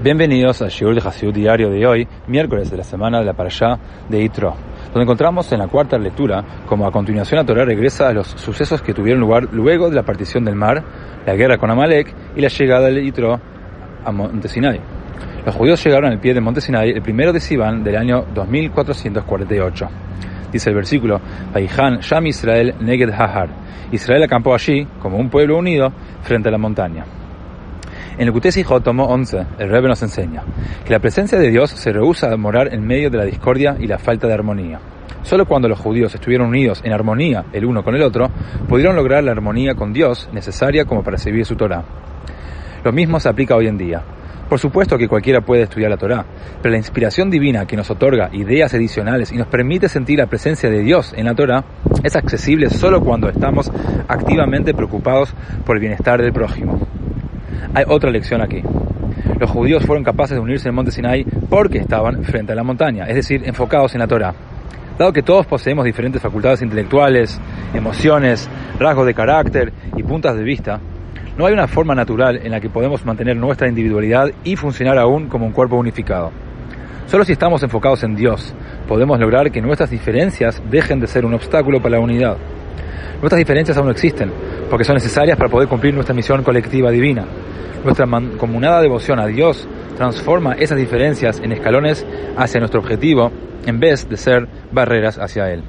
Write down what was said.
Bienvenidos al Shiur de Hasidut diario de hoy, miércoles de la semana de la Parashá de Itro, donde encontramos en la cuarta lectura como a continuación la Torah regresa a los sucesos que tuvieron lugar luego de la partición del mar, la guerra con Amalek y la llegada de Itro a Monte Sinai. Los judíos llegaron al pie de Monte Sinai el primero de Sivan del año 2448. Dice el versículo, Vaihan Sham Israel Neged Hahar. Israel acampó allí como un pueblo unido frente a la montaña. En el Kutesijot tomo 11, el Rebbe nos enseña que la presencia de Dios se rehúsa a morar en medio de la discordia y la falta de armonía. Solo cuando los judíos estuvieron unidos en armonía el uno con el otro, pudieron lograr la armonía con Dios necesaria como para seguir su Torah. Lo mismo se aplica hoy en día. Por supuesto que cualquiera puede estudiar la Torah, pero la inspiración divina que nos otorga ideas adicionales y nos permite sentir la presencia de Dios en la Torah es accesible solo cuando estamos activamente preocupados por el bienestar del prójimo. Hay otra lección aquí. Los judíos fueron capaces de unirse en el monte Sinai porque estaban frente a la montaña, es decir, enfocados en la Torah. Dado que todos poseemos diferentes facultades intelectuales, emociones, rasgos de carácter y puntas de vista, no hay una forma natural en la que podemos mantener nuestra individualidad y funcionar aún como un cuerpo unificado. Solo si estamos enfocados en Dios podemos lograr que nuestras diferencias dejen de ser un obstáculo para la unidad. Nuestras diferencias aún existen, porque son necesarias para poder cumplir nuestra misión colectiva divina. Nuestra mancomunada devoción a Dios transforma esas diferencias en escalones hacia nuestro objetivo en vez de ser barreras hacia Él.